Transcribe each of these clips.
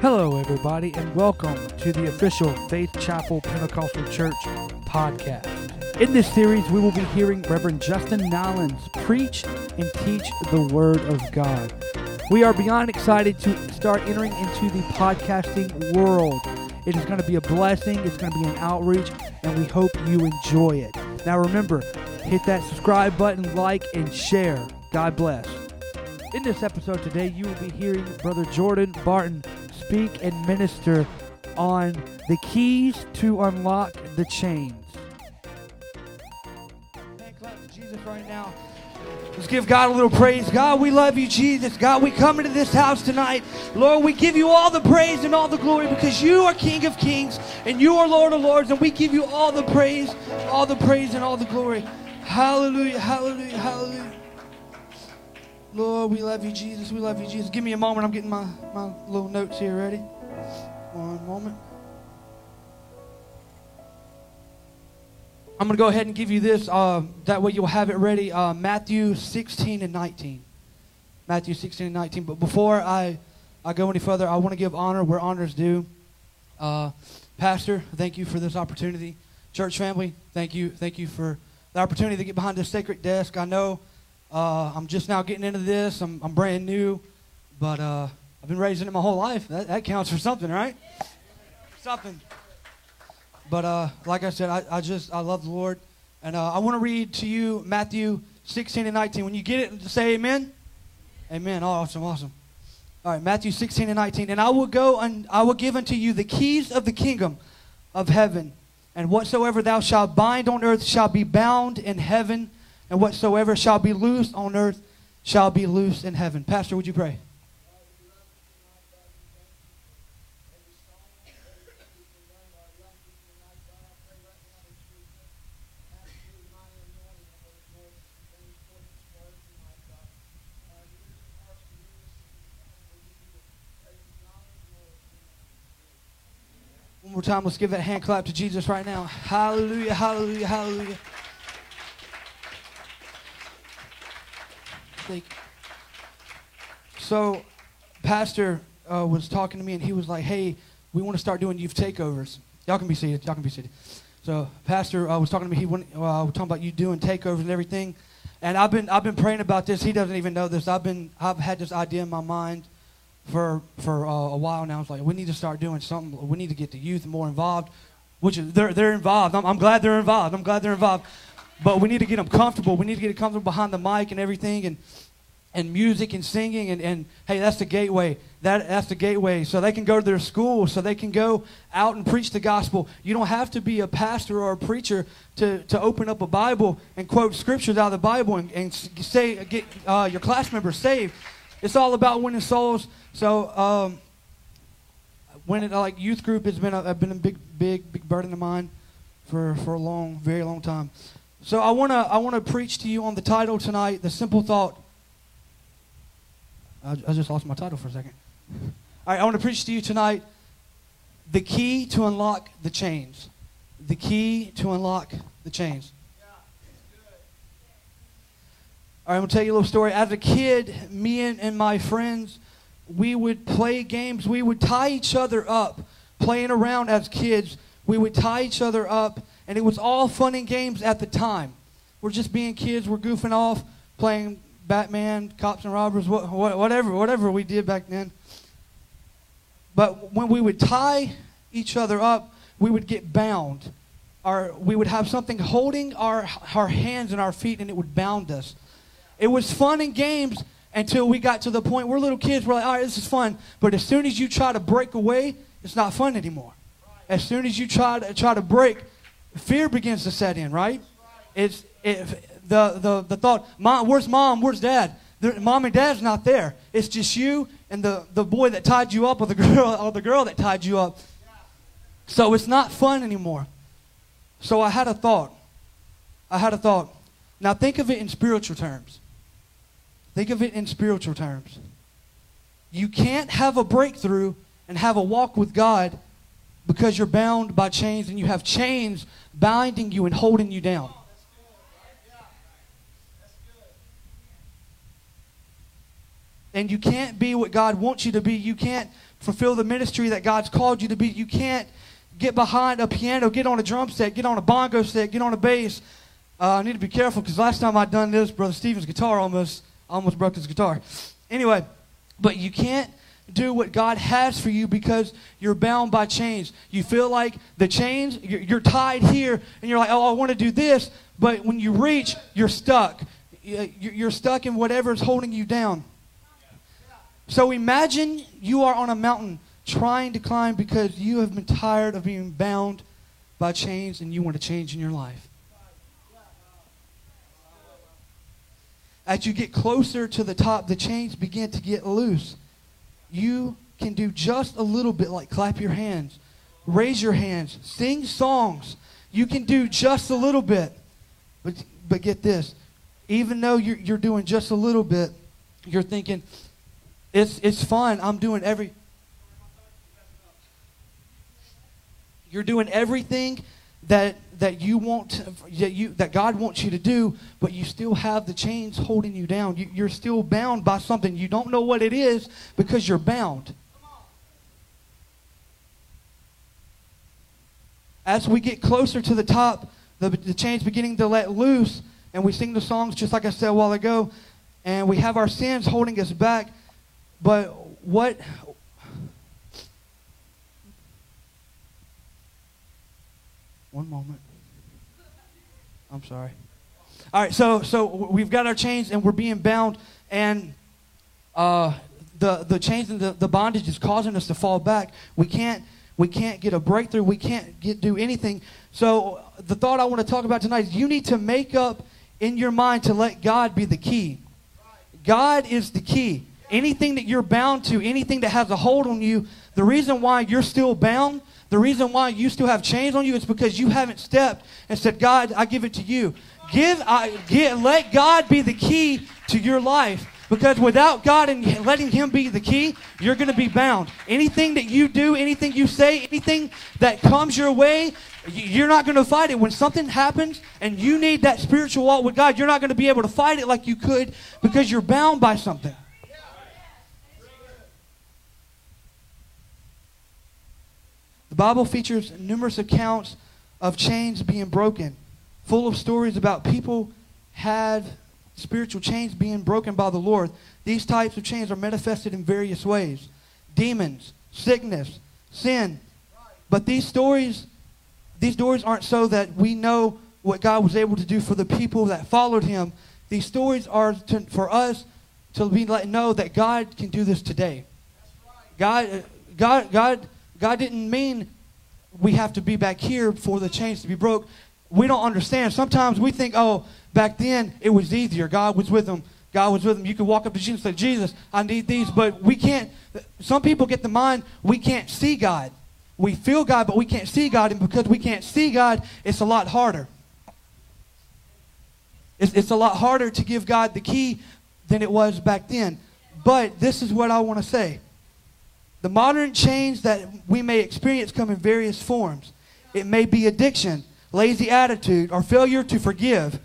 Hello, everybody, and welcome to the official Faith Chapel Pentecostal Church podcast. In this series, we will be hearing Reverend Justin Nolens preach and teach the Word of God. We are beyond excited to start entering into the podcasting world. It is going to be a blessing, it's going to be an outreach, and we hope you enjoy it. Now, remember, hit that subscribe button, like, and share. God bless. In this episode today, you will be hearing Brother Jordan Barton speak and minister on the keys to unlock the chains. Clap to Jesus right now. Let's give God a little praise. God, we love you, Jesus. God, we come into this house tonight. Lord, we give you all the praise and all the glory because you are King of Kings and you are Lord of Lords, and we give you all the praise, all the praise, and all the glory. Hallelujah, hallelujah, hallelujah. Lord, we love you, Jesus. We love you, Jesus. Give me a moment. I'm getting my, my little notes here ready. One moment. I'm going to go ahead and give you this. Uh, that way you'll have it ready. Uh, Matthew 16 and 19. Matthew 16 and 19. But before I, I go any further, I want to give honor where honor is due. Uh, Pastor, thank you for this opportunity. Church family, thank you. Thank you for the opportunity to get behind this sacred desk. I know uh, I'm just now getting into this. I'm, I'm brand new, but uh, I've been raising it my whole life. That, that counts for something, right? Something. But uh, like I said, I, I just I love the Lord, and uh, I want to read to you Matthew 16 and 19. When you get it, say Amen. Amen. Oh, awesome, awesome. All right, Matthew 16 and 19. And I will go and I will give unto you the keys of the kingdom of heaven, and whatsoever thou shalt bind on earth shall be bound in heaven, and whatsoever shall be loosed on earth shall be loosed in heaven. Pastor, would you pray? One more time, let's give that hand clap to Jesus right now. Hallelujah, hallelujah, hallelujah. So, Pastor uh, was talking to me, and he was like, "Hey, we want to start doing youth takeovers. Y'all can be seated. Y'all can be seated." So, Pastor uh, was talking to me. He went, uh, was talking about you doing takeovers and everything, and I've been I've been praying about this. He doesn't even know this. I've been I've had this idea in my mind for for uh, a while now. It's like, we need to start doing something. We need to get the youth more involved, which is they're they're involved. I'm, I'm glad they're involved. I'm glad they're involved, but we need to get them comfortable. We need to get them comfortable behind the mic and everything, and and music and singing and, and hey that's the gateway. That, that's the gateway. So they can go to their school. So they can go out and preach the gospel. You don't have to be a pastor or a preacher to, to open up a bible and quote scriptures out of the bible and, and say get uh, your class members saved. It's all about winning souls. So um, when it like youth group has been a, been a big big big burden of mine for, for a long very long time so i want to i want to preach to you on the title tonight the simple thought I, I just lost my title for a second. All right, I want to preach to you tonight the key to unlock the chains. The key to unlock the chains. All right, I'm going to tell you a little story. As a kid, me and, and my friends, we would play games. We would tie each other up, playing around as kids. We would tie each other up, and it was all fun and games at the time. We're just being kids. We're goofing off, playing Batman, cops and robbers, whatever, whatever we did back then. But when we would tie each other up, we would get bound. Our, we would have something holding our, our hands and our feet, and it would bound us. It was fun and games until we got to the point we're little kids. We're like, all right, this is fun. But as soon as you try to break away, it's not fun anymore. As soon as you try to try to break, fear begins to set in. Right? It's it, the, the, the thought, mom, where's mom? Where's dad? Mom and dad's not there. It's just you and the, the boy that tied you up or the girl or the girl that tied you up. So it's not fun anymore. So I had a thought. I had a thought. Now think of it in spiritual terms. Think of it in spiritual terms. You can't have a breakthrough and have a walk with God because you're bound by chains and you have chains binding you and holding you down. and you can't be what God wants you to be. You can't fulfill the ministry that God's called you to be. You can't get behind a piano, get on a drum set, get on a bongo set, get on a bass. Uh, I need to be careful because last time I done this, Brother Stephen's guitar almost almost broke his guitar. Anyway, but you can't do what God has for you because you're bound by chains. You feel like the chains, you're, you're tied here, and you're like, oh, I want to do this, but when you reach, you're stuck. Uh, you're stuck in whatever is holding you down. So imagine you are on a mountain trying to climb because you have been tired of being bound by chains and you want to change in your life. As you get closer to the top, the chains begin to get loose. You can do just a little bit like clap your hands, raise your hands, sing songs. You can do just a little bit. But, but get this even though you're, you're doing just a little bit, you're thinking, it's, it's fine. I'm doing every. You're doing everything that that you want that you that God wants you to do, but you still have the chains holding you down. You, you're still bound by something. You don't know what it is because you're bound. As we get closer to the top, the, the chains beginning to let loose, and we sing the songs just like I said a while ago, and we have our sins holding us back. But what one moment. I'm sorry. All right, so so we've got our chains and we're being bound, and uh, the the chains and the, the bondage is causing us to fall back. We can't we can't get a breakthrough. We can't get do anything. So the thought I want to talk about tonight is you need to make up in your mind to let God be the key. God is the key. Anything that you're bound to, anything that has a hold on you, the reason why you're still bound, the reason why you still have chains on you is because you haven't stepped and said, God, I give it to you. Give, I, get, let God be the key to your life. Because without God and letting Him be the key, you're going to be bound. Anything that you do, anything you say, anything that comes your way, you're not going to fight it. When something happens and you need that spiritual walk with God, you're not going to be able to fight it like you could because you're bound by something. Bible features numerous accounts of chains being broken, full of stories about people had spiritual chains being broken by the Lord. These types of chains are manifested in various ways demons, sickness, sin. But these stories, these stories aren't so that we know what God was able to do for the people that followed him. These stories are to, for us to be let know that God can do this today. God, God, God, God didn't mean we have to be back here for the chains to be broke. We don't understand. Sometimes we think, oh, Back then, it was easier. God was with them. God was with them. You could walk up to Jesus and say, Jesus, I need these. But we can't. Some people get the mind we can't see God. We feel God, but we can't see God. And because we can't see God, it's a lot harder. It's, it's a lot harder to give God the key than it was back then. But this is what I want to say. The modern change that we may experience come in various forms. It may be addiction, lazy attitude, or failure to forgive.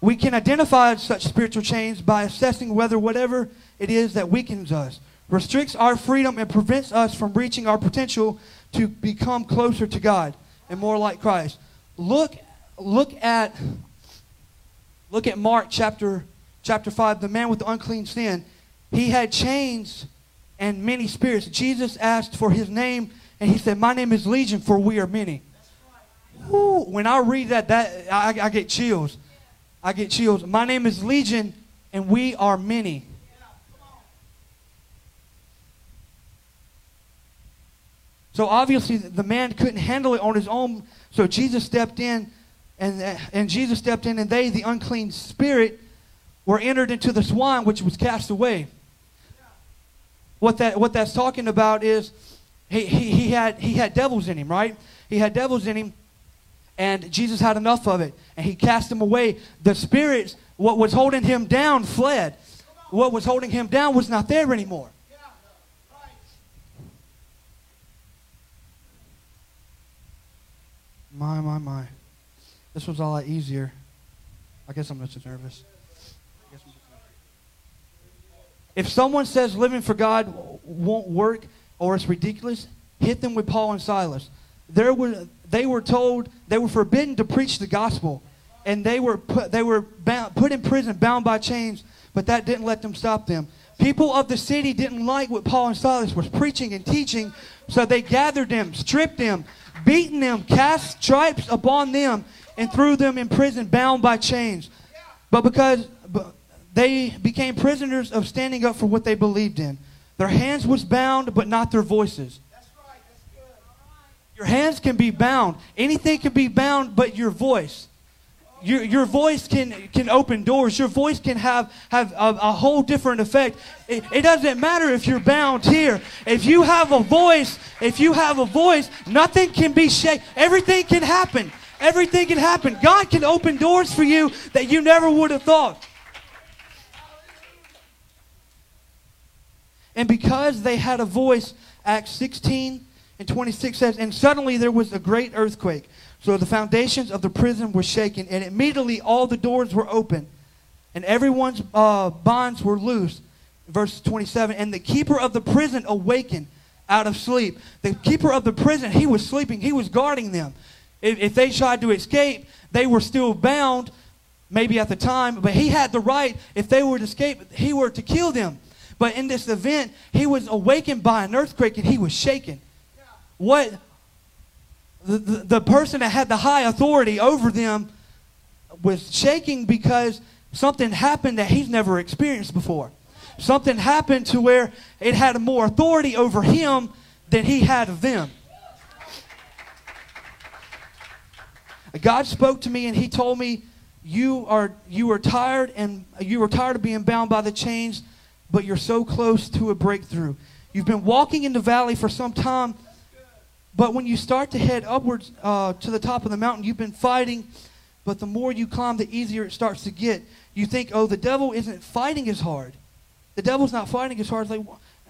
We can identify such spiritual chains by assessing whether whatever it is that weakens us, restricts our freedom, and prevents us from reaching our potential to become closer to God and more like Christ. Look, look at look at Mark chapter chapter 5, the man with the unclean sin. He had chains and many spirits. Jesus asked for his name, and he said, My name is Legion, for we are many. Ooh, when I read that, that I, I get chills. I get chills. My name is Legion, and we are many. So obviously, the man couldn't handle it on his own. So Jesus stepped in, and, and Jesus stepped in, and they, the unclean spirit, were entered into the swine, which was cast away. What that what that's talking about is he, he, he had he had devils in him, right? He had devils in him, and Jesus had enough of it, and he cast them away. The spirits, what was holding him down, fled. What was holding him down was not there anymore. My, my, my. This was a lot easier. I guess I'm just nervous. If someone says living for God won't work, or it's ridiculous, hit them with Paul and Silas. There were, they were told they were forbidden to preach the gospel, and they were put, they were bound, put in prison, bound by chains, but that didn't let them stop them. People of the city didn't like what Paul and Silas was preaching and teaching, so they gathered them, stripped them, beaten them, cast stripes upon them, and threw them in prison, bound by chains. But because they became prisoners of standing up for what they believed in. Their hands was bound, but not their voices. Your hands can be bound. Anything can be bound but your voice. Your, your voice can, can open doors. Your voice can have, have a, a whole different effect. It, it doesn't matter if you're bound here. If you have a voice, if you have a voice, nothing can be shaken. Everything can happen. Everything can happen. God can open doors for you that you never would have thought. And because they had a voice, Acts 16 and 26 says, And suddenly there was a great earthquake. So the foundations of the prison were shaken, and immediately all the doors were open, and everyone's uh, bonds were loose. Verse 27 And the keeper of the prison awakened out of sleep. The keeper of the prison, he was sleeping, he was guarding them. If, if they tried to escape, they were still bound, maybe at the time, but he had the right, if they were to escape, he were to kill them. But in this event, he was awakened by an earthquake and he was shaken. What the, the, the person that had the high authority over them was shaking because something happened that he's never experienced before. Something happened to where it had more authority over him than he had of them. God spoke to me and he told me, you are, you are tired and you are tired of being bound by the chains but you're so close to a breakthrough. You've been walking in the valley for some time, but when you start to head upwards uh, to the top of the mountain, you've been fighting, but the more you climb, the easier it starts to get. You think, oh, the devil isn't fighting as hard. The devil's not fighting as hard. It's like,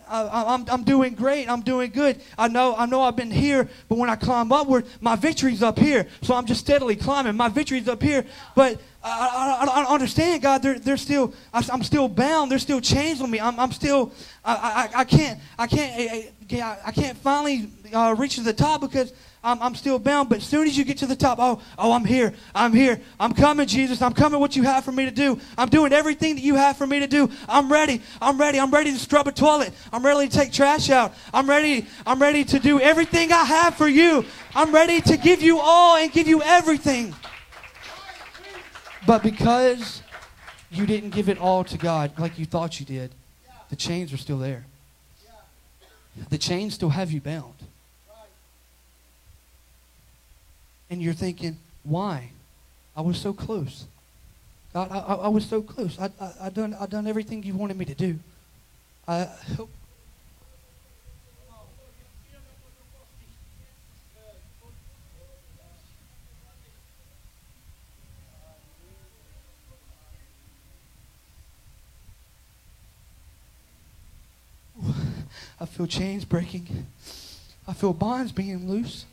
I, am I'm doing great. I'm doing good. I know, I know I've been here, but when I climb upward, my victory's up here. So I'm just steadily climbing. My victory's up here. But I, I, I understand, God. They're, they're still, I'm still bound. There's still chains on me. I'm, I'm still, I, I, I can't, I can't, I can't finally uh, reach to the top because I'm, I'm still bound. But as soon as you get to the top, oh, oh, I'm here. I'm here. I'm coming, Jesus. I'm coming what you have for me to do. I'm doing everything that you have for me to do. I'm ready. I'm ready. I'm ready to scrub a toilet. I'm ready to take trash out. I'm ready. I'm ready to do everything I have for you. I'm ready to give you all and give you everything. But because you didn't give it all to God like you thought you did, the chains are still there. The chains still have you bound. And you're thinking, why? I was so close. God, I, I, I was so close. I, I, I done, I done everything you wanted me to do. I, I feel chains breaking. I feel bonds being loose.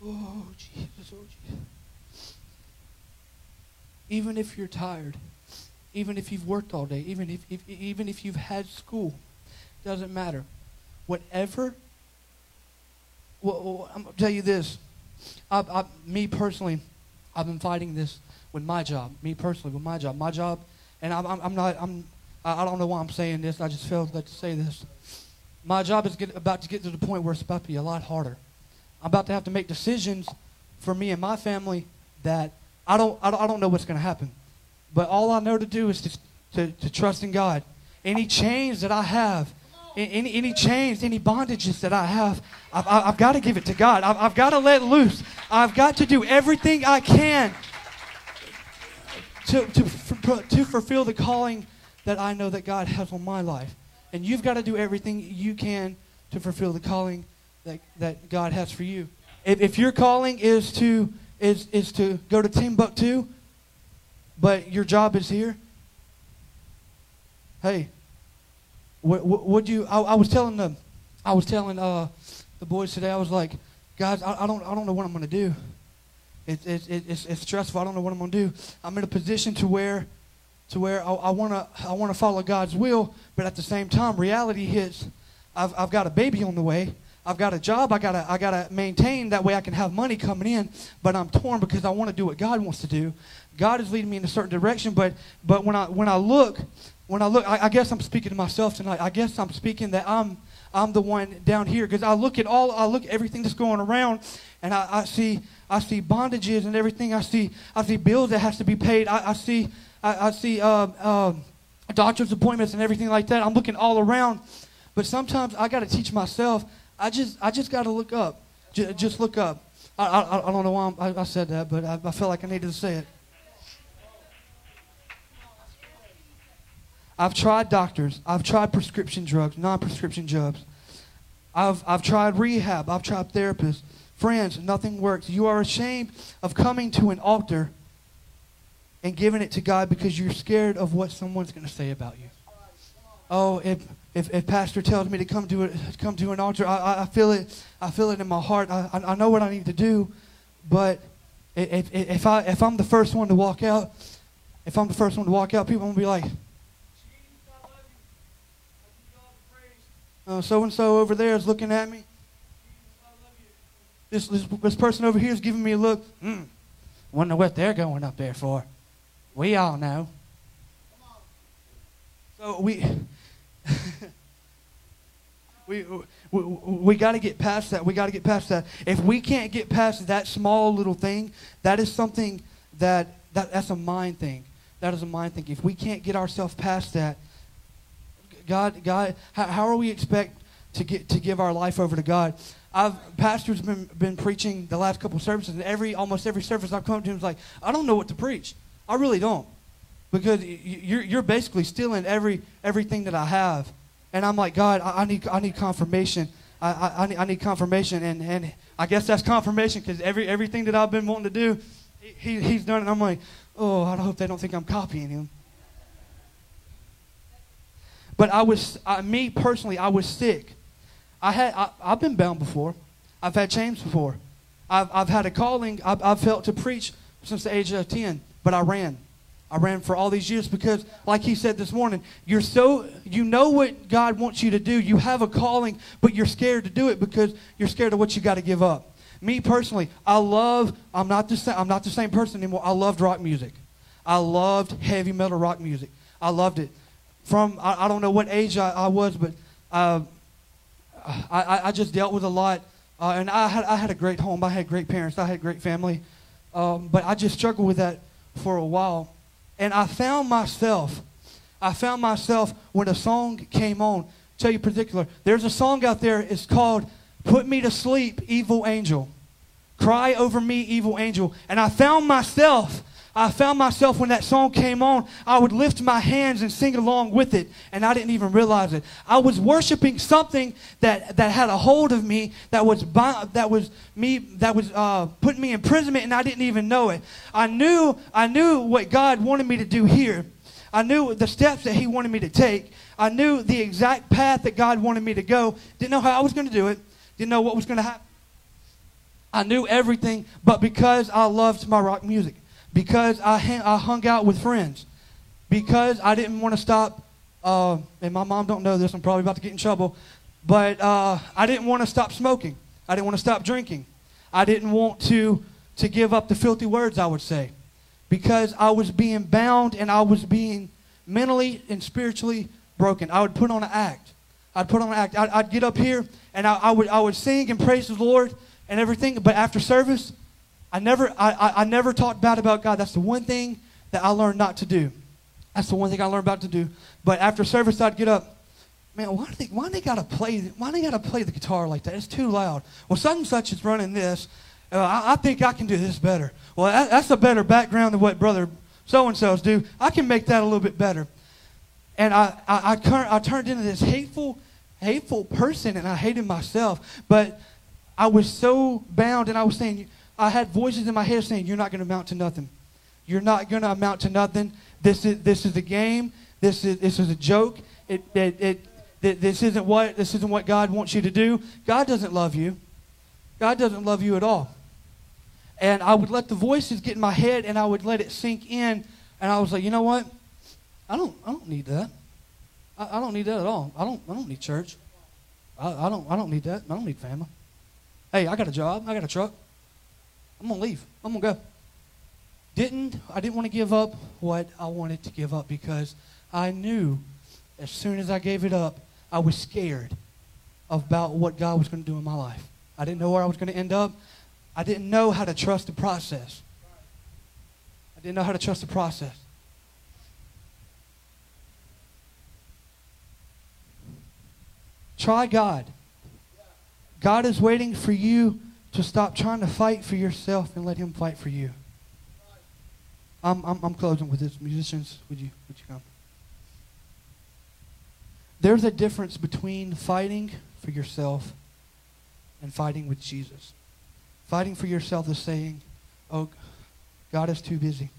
Oh, Jesus. Even if you're tired, even if you've worked all day, even if, if even if you've had school, doesn't matter. Whatever well, well I'm to tell you this. I, I, me personally, I've been fighting this with my job. Me personally, with my job. My job, and I'm, I'm, I'm not, I'm, I don't know why I'm saying this. I just felt like to say this. My job is get, about to get to the point where it's about to be a lot harder. I'm about to have to make decisions for me and my family that I don't, I don't, I don't know what's going to happen. But all I know to do is to, to, to trust in God. Any chains that I have any, any chains, any bondages that I have, I've, I've got to give it to God. I've, I've got to let loose. I've got to do everything I can to, to, to fulfill the calling that I know that God has on my life. And you've got to do everything you can to fulfill the calling that, that God has for you. If, if your calling is to, is, is to go to Timbuktu, but your job is here, hey, what, what, what you? I, I, was telling them, I was telling uh, the boys today. I was like, guys, I, I don't, I don't know what I'm to do. It, it, it, it's, it's stressful. I don't know what I'm to do. I'm in a position to where, to where I want to, I want to follow God's will, but at the same time, reality hits. I've, I've got a baby on the way. I've got a job I gotta I gotta maintain that way I can have money coming in, but I'm torn because I want to do what God wants to do. God is leading me in a certain direction, but but when I when I look when I look I, I guess I'm speaking to myself tonight. I guess I'm speaking that I'm I'm the one down here because I look at all I look at everything that's going around and I, I see I see bondages and everything. I see I see bills that has to be paid. I, I see I, I see uh, uh, doctor's appointments and everything like that. I'm looking all around, but sometimes I got to teach myself I just, I just got to look up. J- just look up. I, I, I don't know why I, I said that, but I, I felt like I needed to say it. I've tried doctors. I've tried prescription drugs, non-prescription drugs. I've, I've tried rehab. I've tried therapists. Friends, nothing works. You are ashamed of coming to an altar and giving it to God because you're scared of what someone's going to say about you. Oh, if if, if pastor tells me to come to it, come to an altar, I, I feel it. I feel it in my heart. I, I know what I need to do, but if, if I if I'm the first one to walk out, if I'm the first one to walk out, people will be like, so and so over there is looking at me. This, this, this person over here is giving me a look. Hmm. Wonder what they're going up there for. We all know. So we we we, we got to get past that. We got to get past that. If we can't get past that small little thing, that is something that, that that's a mind thing. That is a mind thing. If we can't get ourselves past that, God, God, how, how are we expect to get to give our life over to God? I've pastors been been preaching the last couple services, and every almost every service I've come to him is like, I don't know what to preach. I really don't because you're, you're basically stealing every everything that I have. And I'm like, God, I, I need I need confirmation. I, I, I, need, I need confirmation, and, and I guess that's confirmation because every everything that I've been wanting to do, he, he's done it. I'm like, oh, I hope they don't think I'm copying him. But I was, I, me personally, I was sick. I had, I, have been bound before. I've had chains before. I've, I've had a calling. I've, I've felt to preach since the age of 10, but I ran. I ran for all these years because, like he said this morning, you're so you know what God wants you to do. You have a calling, but you're scared to do it because you're scared of what you got to give up. Me personally, I love. I'm not the same. I'm not the same person anymore. I loved rock music. I loved heavy metal rock music. I loved it. From I, I don't know what age I, I was, but uh, I, I just dealt with a lot, uh, and I had I had a great home. I had great parents. I had great family, um, but I just struggled with that for a while. And I found myself, I found myself when a song came on. Tell you particular, there's a song out there. It's called "Put Me to Sleep, Evil Angel." Cry over me, evil angel. And I found myself I found myself when that song came on, I would lift my hands and sing along with it, and I didn't even realize it. I was worshiping something that, that had a hold of me, that was that was me, that was uh, putting me in imprisonment, and I didn't even know it. I knew I knew what God wanted me to do here. I knew the steps that He wanted me to take. I knew the exact path that God wanted me to go. Didn't know how I was going to do it. Didn't know what was going to happen. I knew everything, but because I loved my rock music because I, hang, I hung out with friends, because I didn't want to stop. Uh, and my mom don't know this. I'm probably about to get in trouble, but uh, I didn't want to stop smoking. I didn't want to stop drinking. I didn't want to to give up the filthy words. I would say, because I was being bound and I was being mentally and spiritually broken. I would put on an act. I'd put on an act. I'd, I'd get up here and I, I, would I would sing and praise the Lord and everything. But after service, I never, I, I, I never talked bad about God. That's the one thing that I learned not to do. That's the one thing I learned about to do. But after service, I'd get up. Man, why do they, why do they gotta play? Why do they gotta play the guitar like that? It's too loud. Well, such and such is running this. Uh, I, I, think I can do this better. Well, that, that's a better background than what brother so and so's do. I can make that a little bit better. And I, I, I, I turned into this hateful, hateful person, and I hated myself. But I was so bound, and I was saying, I had voices in my head saying, You're not going to amount to nothing. You're not going to amount to nothing. This is, this is a game. This is, this is a joke. It, it, it, this, isn't what, this isn't what God wants you to do. God doesn't love you. God doesn't love you at all. And I would let the voices get in my head and I would let it sink in. And I was like, you know what? I don't, I don't need that. I, I don't need that at all. I don't, I don't need church. I, I, don't, I don't need that. I don't need family. Hey, I got a job. I got a truck. I'm to leave. I'm to go. Didn't, I didn't want to give up what I wanted to give up because I knew as soon as I gave it up, I was scared about what God was to do in my life. I didn't know where I was to end up. I didn't know how to trust the process. I didn't know how to trust the process. Try God. God is waiting for you to stop trying to fight for yourself and let Him fight for you. I'm, I'm, I'm closing with this. Musicians, would you, would you come? There's a difference between fighting for yourself and fighting with Jesus. Fighting for yourself is saying, oh, God is too busy.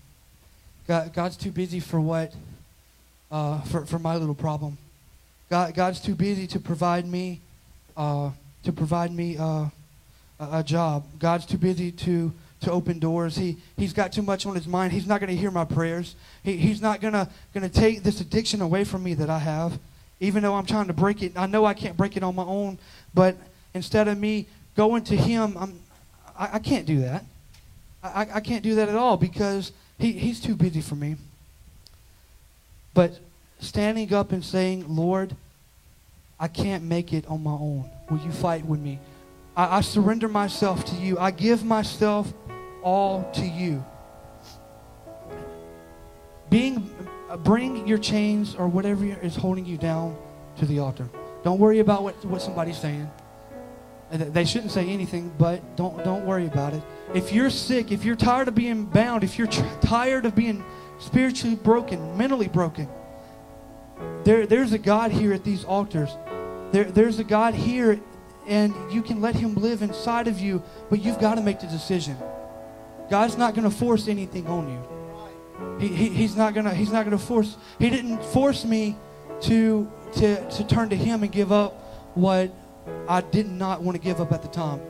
God, God's too busy for what? Uh, for, for my little problem. God, God's too busy to provide me, uh, to provide me uh, a, job. God's too busy to to open doors. He, he's got too much on his mind. He's not going to hear my prayers. He, he's not going to take this addiction away from me that I have, even though I'm trying to break it. I know I can't break it on my own, but instead of me going to him, I'm, I, I can't do that. I, I can't do that at all because he, he's too busy for me. But standing up and saying, Lord, I can't make it on my own. Will you fight with me? I, I surrender myself to you. I give myself all to you. Being, bring your chains or whatever is holding you down to the altar. Don't worry about what, what somebody's saying. They shouldn't say anything, but don't, don't worry about it. If you're sick, if you're tired of being bound, if you're tr- tired of being spiritually broken, mentally broken, there, there's a God here at these altars. There, there's a God here, and you can let Him live inside of you, but you've got to make the decision. God's not going to force anything on you. He, he, he's not going to he's not going to force he didn't force me to to to turn to him and give up what I did not want to give up at the time.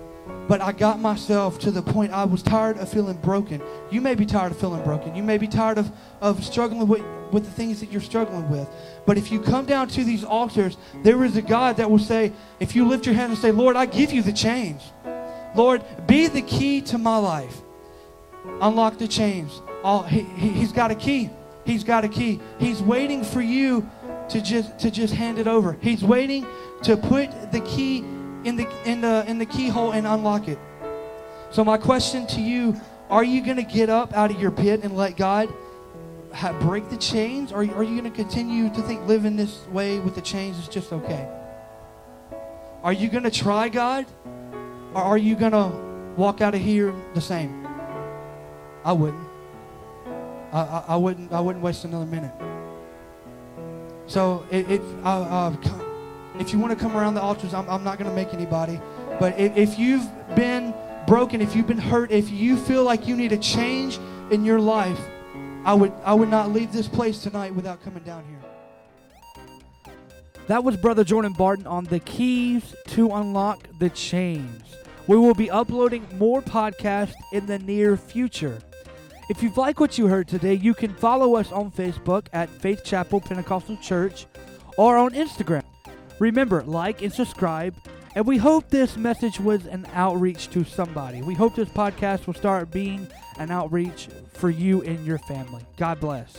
But I got myself to the point I was tired of feeling broken. You may be tired of feeling broken. You may be tired of, of struggling with, with the things that you're struggling with. But if you come down to these altars, there is a God that will say, if you lift your hand and say, Lord, I give you the chains. Lord, be the key to my life. Unlock the chains. All, he, he, he's got a key. He's got a key. He's waiting for you to just to just hand it over. He's waiting to put the key in the in the in the keyhole and unlock it. So my question to you, are you going to get up out of your pit and let God break the chains or are you going to continue to think living this way with the chains is just okay? Are you going to try God or are you going to walk out of here the same? I wouldn't. I, I, I wouldn't I wouldn't waste another minute. So it, it uh, if you want to come around the altars, I'm, I'm not going to make anybody. But if, if you've been broken, if you've been hurt, if you feel like you need a change in your life, I would I would not leave this place tonight without coming down here. That was Brother Jordan Barton on the keys to unlock the chains. We will be uploading more podcasts in the near future. If you've liked what you heard today, you can follow us on Facebook at Faith Chapel Pentecostal Church or on Instagram. Remember, like and subscribe, and we hope this message was an outreach to somebody. We hope this podcast will start being an outreach for you and your family. God bless.